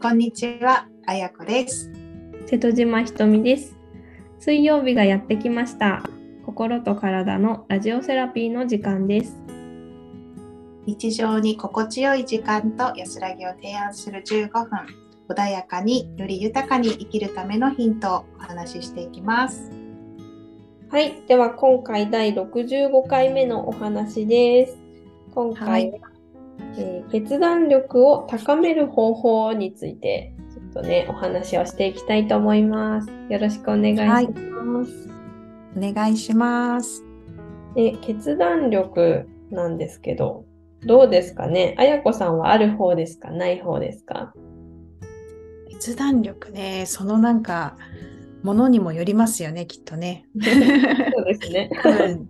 こんにちは、あやこです。瀬戸島ひとみです。水曜日がやってきました。心と体のラジオセラピーの時間です。日常に心地よい時間と安らぎを提案する15分、穏やかにより豊かに生きるためのヒントをお話ししていきます。はい、では今回第65回目のお話です。今回は、えー決断力を高める方法についてちょっとねお話をしていきたいと思います。よろしくお願いします。お願いします。で決断力なんですけど、どうですかね？あやこさんはある方ですか？ない方ですか？決断力ね、そのなんか、ものにもよりますよね、きっとね。そうですね。多 分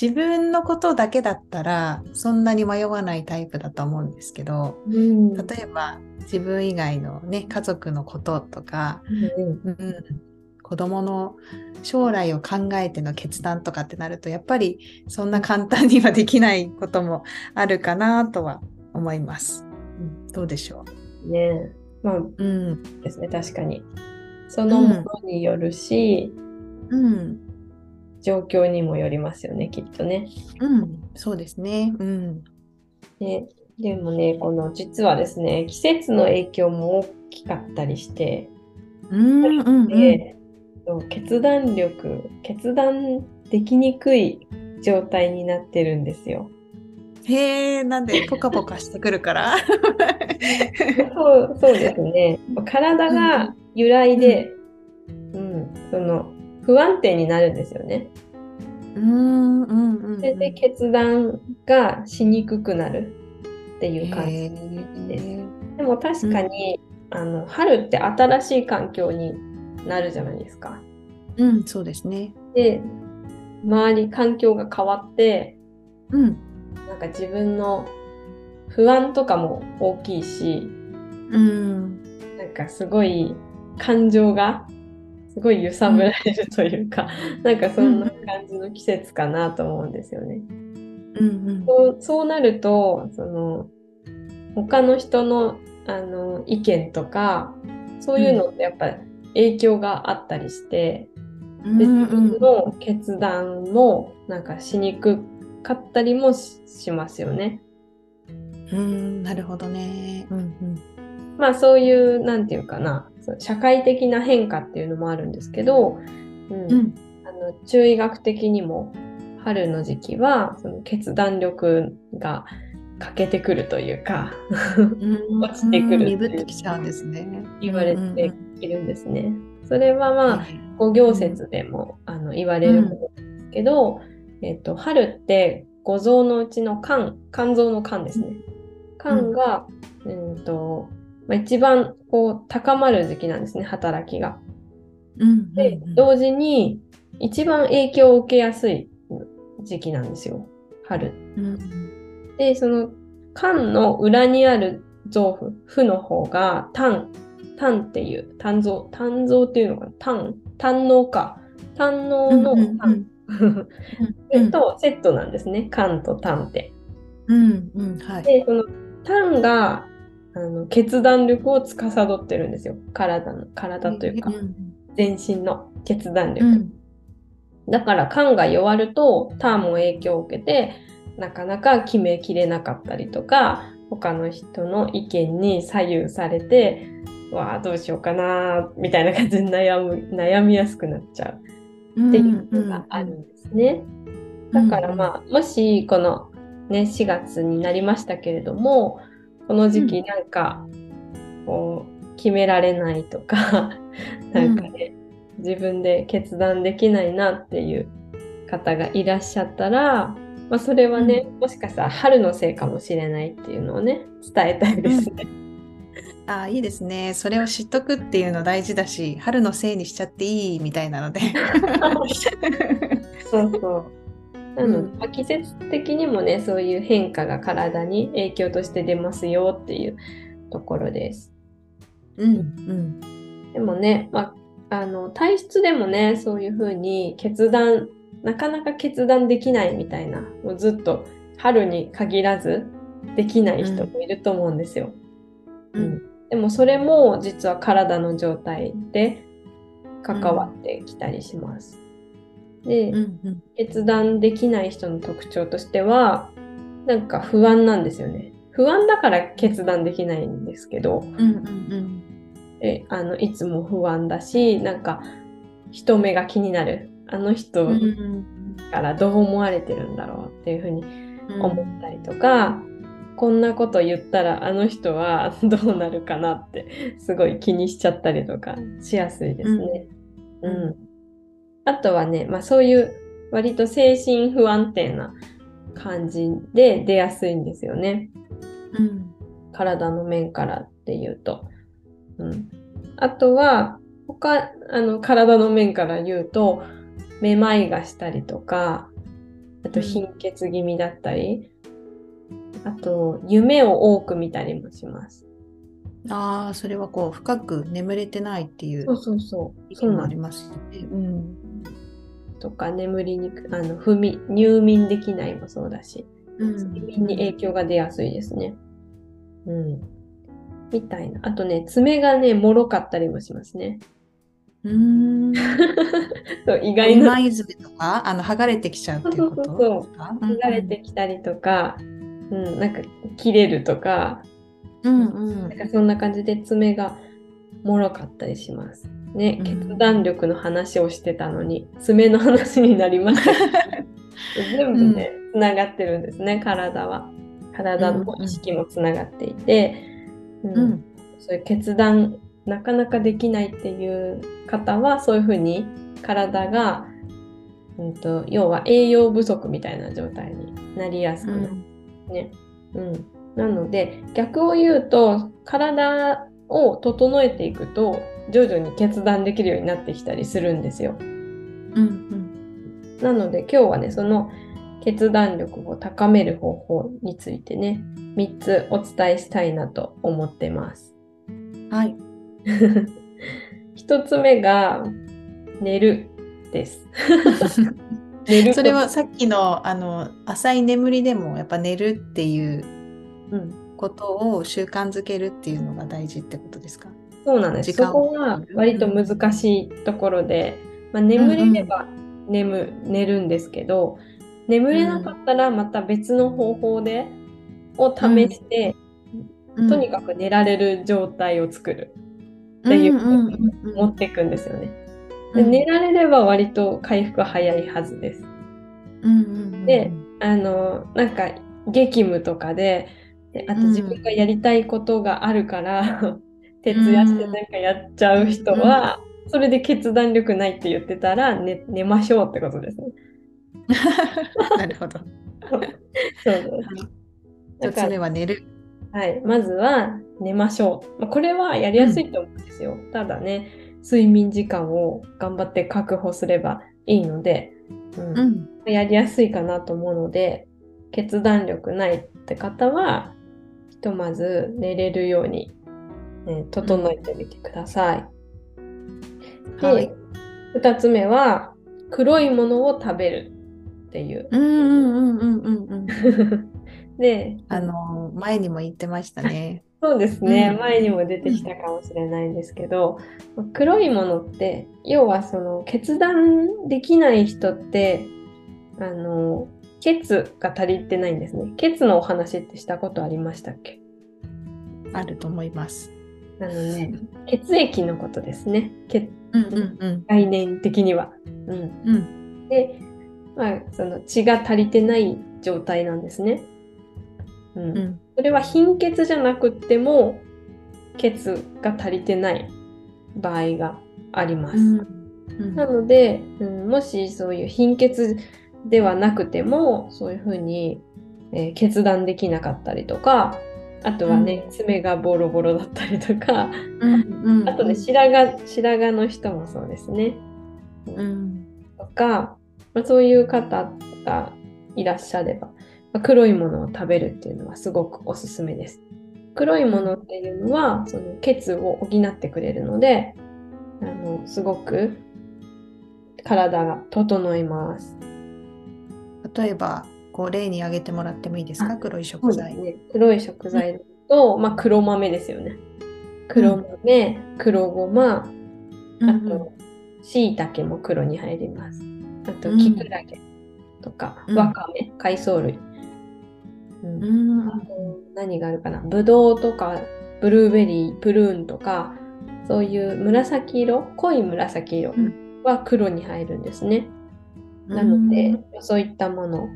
自分のことだけだったらそんなに迷わないタイプだと思うんですけどうん。例えば自分以外のね家族のこととか、うん。うん、子供の将来を考えての決断とかってなるとやっぱりそんな簡単にはできないこともあるかなとは思います。うん。どうでしょね。まあう、うん。ですね、確かに。そのものによるし、うん状況にもよりますよね、きっとね。うん、そうですね。うんねでもね、この実はですね、季節の影響も大きかったりして、うんうんうんで決断力、決断できにくい状態になってるんですよ。へえ、なんでポカポカしてくるから？そうそうですね。体が揺らいで、うん、その不安定になるんですよね。うんうんうんうん。それで決断がしにくくなるっていう感じ。へですえ。でも確かに、あの春って新しい環境になるじゃないですか。うん、そうですね。で、周り環境が変わって、うん。なんか自分の不安とかも大きいし、うん。なんかすごい感情がすごい揺さぶられるというか、なんかそんな感じの季節かなと思うんですよね。うんそうそうなるとその他の人のあの意見とかそういうのってやっぱり影響があったりして、うん。でうん自分の決断もなんかしにくかったりもししますよね。うん。なるほどね。うんうん。まあそういうなんていうかな社会的な変化っていうのもあるんですけど、うんうん。あの中医学的にも春の時期はその決断力が欠けてくるというか落ちてくる鈍ってきちゃうんですね。言われてうんいるんですね。それはまあうん五行説でも、あの言われることですけど、えっと春って五臓のうちの肝肝臓の肝ですね。肝が、うんとまあ、一番こう高まる時期なんですね働きが。うん。でうん同時に一番影響を受けやすい時期なんですよ春。うんでその肝の裏にある臓腑腑の方が胆胆っていう胆臓胆臓っていうのかな？胆胆のか胆ののうんうん胆うんそれ とセットなんですね肝と胆って。うんうんはい。でその胆があの決断力を司ってるんですよ。体の体というか。ん全身の決断力。うん。だから肝が弱ると胆も影響を受けてなかなか決めきれなかったりとか他の人の意見に左右されてわあどうしようかなみたいな感じで悩む悩みやすくなっちゃう。っていうのがあるんですね。だからまあもしこのね4月になりましたけれどもこの時期なんかこう決められないとかなんかね自分で決断できないなっていう方がいらっしゃったら、まあ、それはね、もしかしたら春のせいかもしれないっていうのをね伝えたいですね。ああいいですね。それを知っとくっていうの大事だし、春のせいにしちゃっていいみたいなので。そうそう。なので、季節的にもねそういう変化が体に影響として出ますよっていうところです。うんうんでもね、まあ、あの体質でもねそういうふうに決断なかなか決断できないみたいなもうずっと春に限らずできない人もいると思うんですよ。うんでもそれも実は体の状態で関わってきたりします。で、うんうん決断できない人の特徴としては、なんか不安なんですよね。不安だから決断できないんですけど、うんうんえあのいつも不安だし、なんか人目が気になる。あの人うんうんからどう思われてるんだろうっていうふうにうん思ったりとか、こんなこと言ったらあの人は どうなるかなってすごい気にしちゃったりとかしやすいですね。ううんん。あとはね、まあそういう割と精神不安定な感じで出やすいんですよね。うん体の面からっていうと。うん。あとは、他、あの、体の面から言うと、めまいがしたりとか、あとうん貧血気味だったり、あと、夢を多く見たりもします。ああ、それはこう深く眠れてないっていうそうそうそう。意そうあります。うんすとか、眠りにくあの、不眠、入眠できないもそうだし、うん睡眠に影響が出やすいですね。うん。みたいな。あとね、爪がね、脆かったりもしますね。うーん。意外な今泉とか、あの剥がれてきちゃうっていうことそうそうそう剥がれてきたりとか、うん、なんか切れるとか、うんうんなんかそんな感じで爪が脆かったりします。ね、うん。決断力の話をしてたのに、爪の話になりました。全部ね、つながってるんですね、体は。体も意識もつながっていて、うん。うん。そういう決断なかなかできないっていう方はそういうふうに体が、うん、と要は栄養不足みたいな状態になりやすくなる。ね。うん。なので逆を言うと体を整えていくと徐々に決断できるようになってきたりするんですよ。うんなので今日はねその決断力を高める方法についてね3つお伝えしたいなと思ってます。うんはい。一つ目が寝るです。寝るそれはさっきのあの浅い眠りでもやっぱ寝るっていううん、ことを習慣づけるっていうのが大事ってことですか？そうなんです。そこが割と難しいところで、まあ、眠れれば眠、寝るんですけど眠れなかったらまた別の方法でを試して、とにかく寝られる状態を作る。っていうふうに持っていくんですよね。で寝られれば割と回復早いはずです。であのなんか激務とかでであとうん自分がやりたいことがあるから、徹夜してなんかやっちゃう人は、それで決断力ないって言ってたら、ね、寝ましょうってことですね。なるほど。そうです。だ一つから目は寝る。はい、まずは寝ましょう。まあ、これはやりやすいと思うんですよ。ただね、睡眠時間を頑張って確保すればいいので、うんうん。やりやすいかなと思うので、決断力ないって方は、ひとまず寝れるように、ね整えてみてください。で、はい。2つ目は、黒いものを食べるっていう。うんうんうんうんうんうん。で、あの前にも言ってましたね。そうですね、うん前にも出てきたかもしれないんですけど、黒いものって要はその決断できない人ってあの血が足りてないんですね血のお話ってしたことありましたっけ？あると思います。あのね血液のことですね。血うんうんうん。概念的には、うん、うん。で、まあ、その血が足りてない状態なんですね、うん。うん。それは貧血じゃなくっても血が足りてない場合があります。うん。なので、うん、もしそういう貧血ではなくてもそういうふうに、えー決断できなかったりとかあとはね、爪がボロボロだったりとかうんうんあとね白髪白髪の人もそうですね。うんとか、まあ、そういう方がいらっしゃれば、まあ黒いものを食べるっていうのはすごくおすすめです。黒いものっていうのはその血を補ってくれるのであのすごく体が整います。例えばこう例に挙げてもらってもいいですか？あ黒い食材。ね、黒い食材だと、まあ、黒豆ですよね。黒豆、黒ごま、うんあと、椎茸も黒に入ります。あと、うん。キクラゲとか、うん。わかめ、海藻類。うん。うん。あと何があるかな？ぶどうとか、ブルーベリー、プルーンとか、そういう紫色、濃い紫色うん。は黒に入るんですね。なので、そういったもの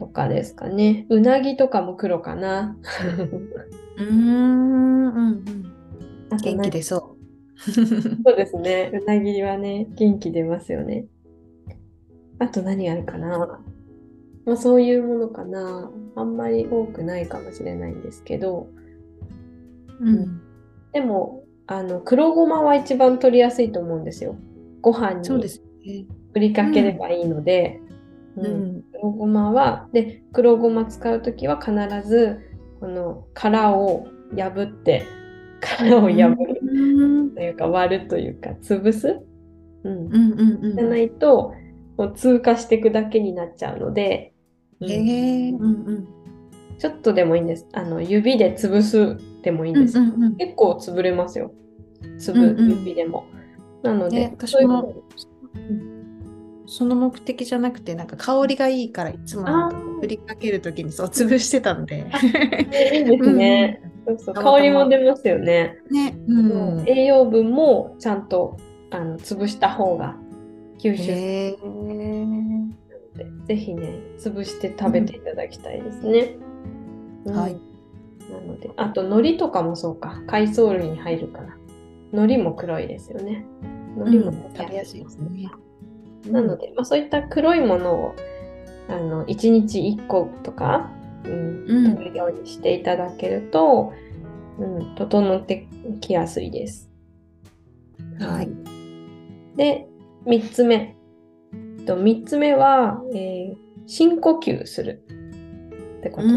とかですかね。うなぎとかも黒かな。うんうん元気出そ そうですね。うなぎはね、元気出ますよね。あと何あるかな。まあ、そういうものかな。あんまり多くないかもしれないんですけど、う。うん。でも、あの黒ごまは一番取りやすいと思うんですよ。ご飯に。振りかければいいので、ううんん。黒ごまは、で、黒ごま使うときは必ず、この殻を破って、殻を破るうんというか、割るというか、潰す、うんうんうんうん。じゃないと、もう通過していくだけになっちゃうので、うんへえ。うんうん。ちょっとでもいいんです。あの指で潰すでもいいんです。うんうんうん結構潰れますよ。潰うんうん指でも。なので、ね私そういうもその目的じゃなくて、なんか香りがいいから、いつも振りかけるときにそう 潰してたので。いいですね。そうそうたまたま香りも出ますよね。ね。うん。栄養分もちゃんとあの潰した方が吸収へえ。ので、ぜひね、潰して食べていただきたいですね。うんはい。なので、あと海苔とかもそうか、海藻類に入るから。海苔も黒いですよね。海苔も食べやすいですね。なので、まあ、そういった黒いものをあの1日1個とか、うんうん食べるようにしていただけると、うん、整ってきやすいです。はい。で、3つ目。と3つ目は、えー深呼吸するってこと。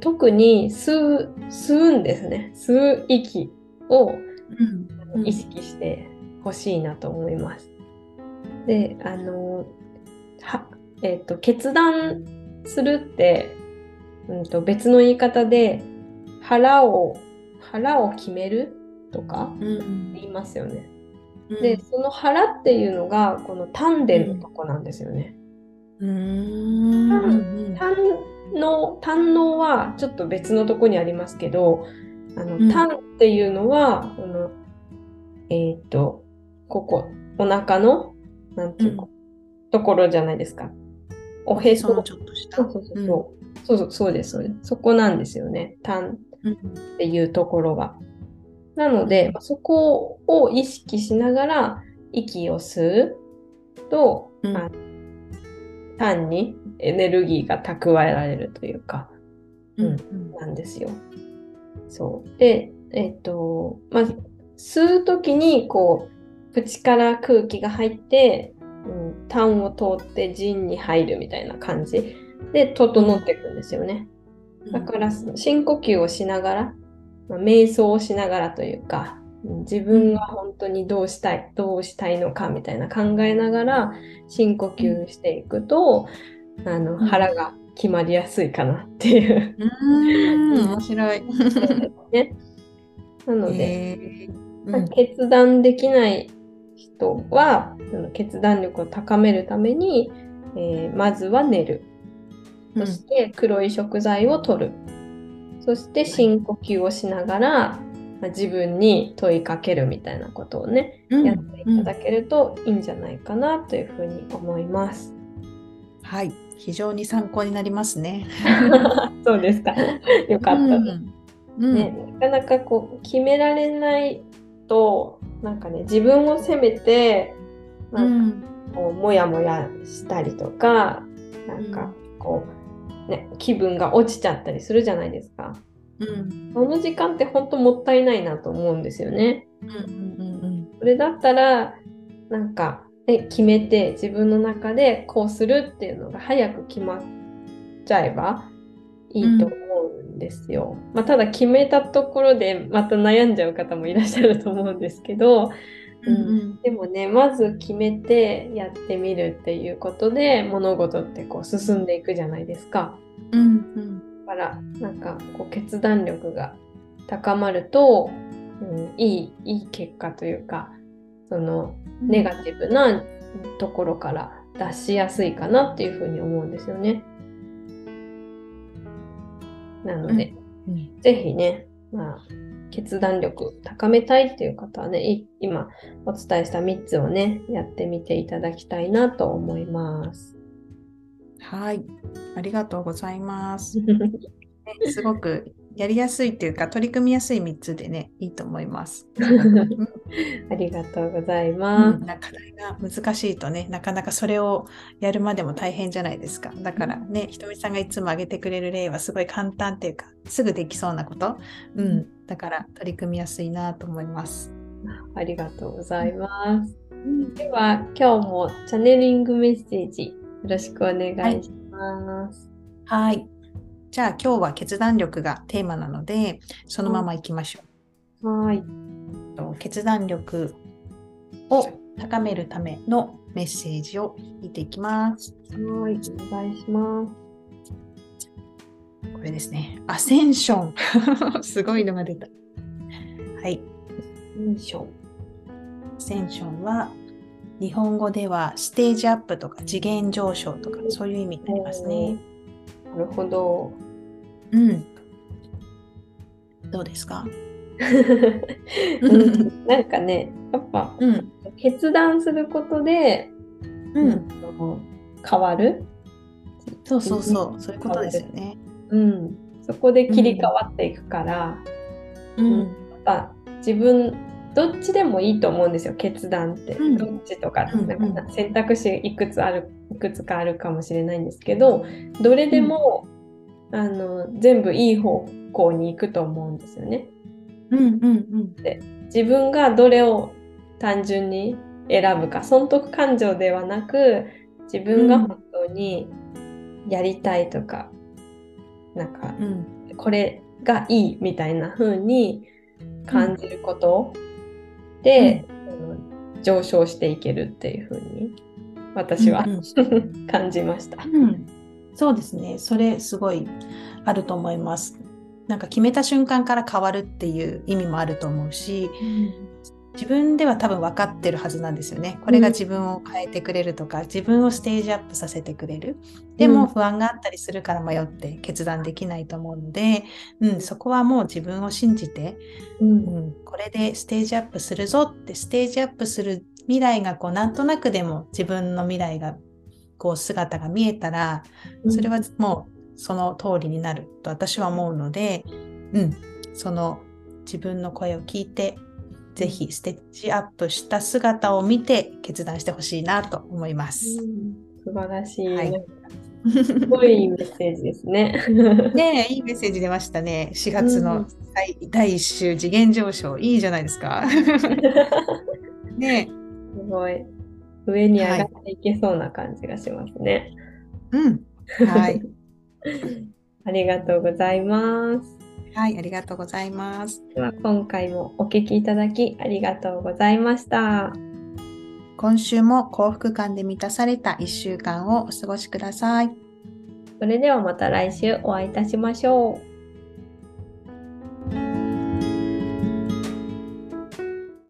特に吸う、吸うんですね。吸う息をうん意識してほしいなと思います。で、あの、は、えっ、と、決断するって、うんと、別の言い方で、腹を、腹を決めるとかうん言いますよね。うんで、その腹っていうのが、この丹田のとこなんですよね。うんうん胆の、胆のはちょっと別のとこにありますけど、あの、うん胆っていうのは、この、えっ、と、ここ、お腹の、なんていうの、ところじゃないですか。おへそそのちょっとした。そうそうそうそう。そうそうそうです、そうです。そこなんですよね。胆うんっていうところが。なので、まあそこを意識しながら息を吸うと、うんあ単にエネルギーが蓄えられるというか、うんうんなんですよ。そう。で、えっ、と、まあ、吸うときに、こう、口から空気が入って、うん、痰を通って腎に入るみたいな感じで整っていくんですよね。だから深呼吸をしながら、まあ、瞑想をしながらというか、うん自分が本当にどうしたい、どうしたいのかみたいな考えながら深呼吸していくと、あのうん腹が決まりやすいかなっていう。うん面白い。ね、なので、へーうん決断できない人は、その決断力を高めるために、えーまずは寝る。そして黒い食材を取る。そして深呼吸をしながら、まあ自分に問いかけるみたいなことをね、うんやっていただけるといいんじゃないかなというふうに思います。はい、非常に参考になりますね。そうですか。よかった。うんね、なかなかこう決められないとなんかね自分を責めてうなんかんこうモヤモヤしたりとかなんかこう、ね、気分が落ちちゃったりするじゃないですか。うんその時間って本当もったいないなと思うんですよね。うんうんそれだったらなんか、ね、決めて自分の中でこうするっていうのが早く決まっちゃえばいいと思うんですよ。まあ、ただ決めたところでまた悩んじゃう方もいらっしゃると思うんですけど、うんうんでもねまず決めてやってみるっていうことで物事ってこう進んでいくじゃないですか。うんだからなんかこう決断力が高まるとうん、いいいい結果というかそのネガティブなところから出しやすいかなっていうふうに思うんですよね。なので、うんぜひね、まあ、決断力高めたいっていう方はね、い今お伝えした3つをね、やってみていただきたいなと思います。はい。ありがとうございます。ねすごくやりやすいっていうか、取り組みやすい3つでね、いいと思います。う んありがとうございまうん、な課題が難しいとね、なかなかそれをやるまでも大変じゃないですか。だからね、ひとみさんがいつも挙げてくれる例はすごい簡単っていうか、すぐできそうなこと。うん。だから取り組みやすいなと思います。す。ありがとうございます。では、今日もチャネリングメッセージよろしくお願いします。はい。じゃあ今日は決断力がテーマなので、そのまま行きましょう。はい。と決断力を高めるためのメッセージを見ていきます。はい。お願いします。これですね。アセンション。すごいのが出た。はい。よいしょ。アセンションは日本語ではステージアップとか次元上昇とかそういう意味になりますね。なるほど。うん。どうですか？うんなんかね、やっぱうん。決断することで、うん。変わる、そうそうそう。そういうことですよね。うん、そこで切り替わっていくから、うん。やっぱ自分どっちでもいいと思うんですよ決断って、うんどっちとか,、うんなんか選択肢いくつあるいくつかあるかもしれないんですけどどれでも、あの全部いい方向に行くと思うんですよね。うんうんうん。自分がどれを単純に選ぶか損得感情ではなく自分が本当にやりたいとか、なんかうん。これがいいみたいな風に感じることで、あの上昇していけるっていう風に私は、うん 感じました。うん、そうですね。それすごいあると思います。なんか決めた瞬間から変わるっていう意味もあると思うし、自分では多分分かってるはずなんですよね。これが自分を変えてくれるとか、自分をステージアップさせてくれる。でうんも不安があったりするから迷って決断できないと思うので、うん、そこはもう自分を信じて、うんうん、これでステージアップするぞってステージアップする未来がこうなんとなくでも自分の未来がこう姿が見えたらそれはもうその通りになると私は思うので、うん、その自分の声を聞いてぜひステージアップした姿を見て決断してほしいなと思います。うん。素晴らしい、はい。すごいいいメッセージですね。ねえいいメッセージ出ましたね。4月うん。の第,、第1週次元上昇。いいじゃないですか。ねすごい上に上がっていけそうな感じがしますね。えうん。はい。ありがとうございます。はい、ありがとうございます。では今回もお聞きいただきありがとうございました。今週も幸福感で満たされた1週間をお過ごしください。それではまた来週お会いいたしましょう。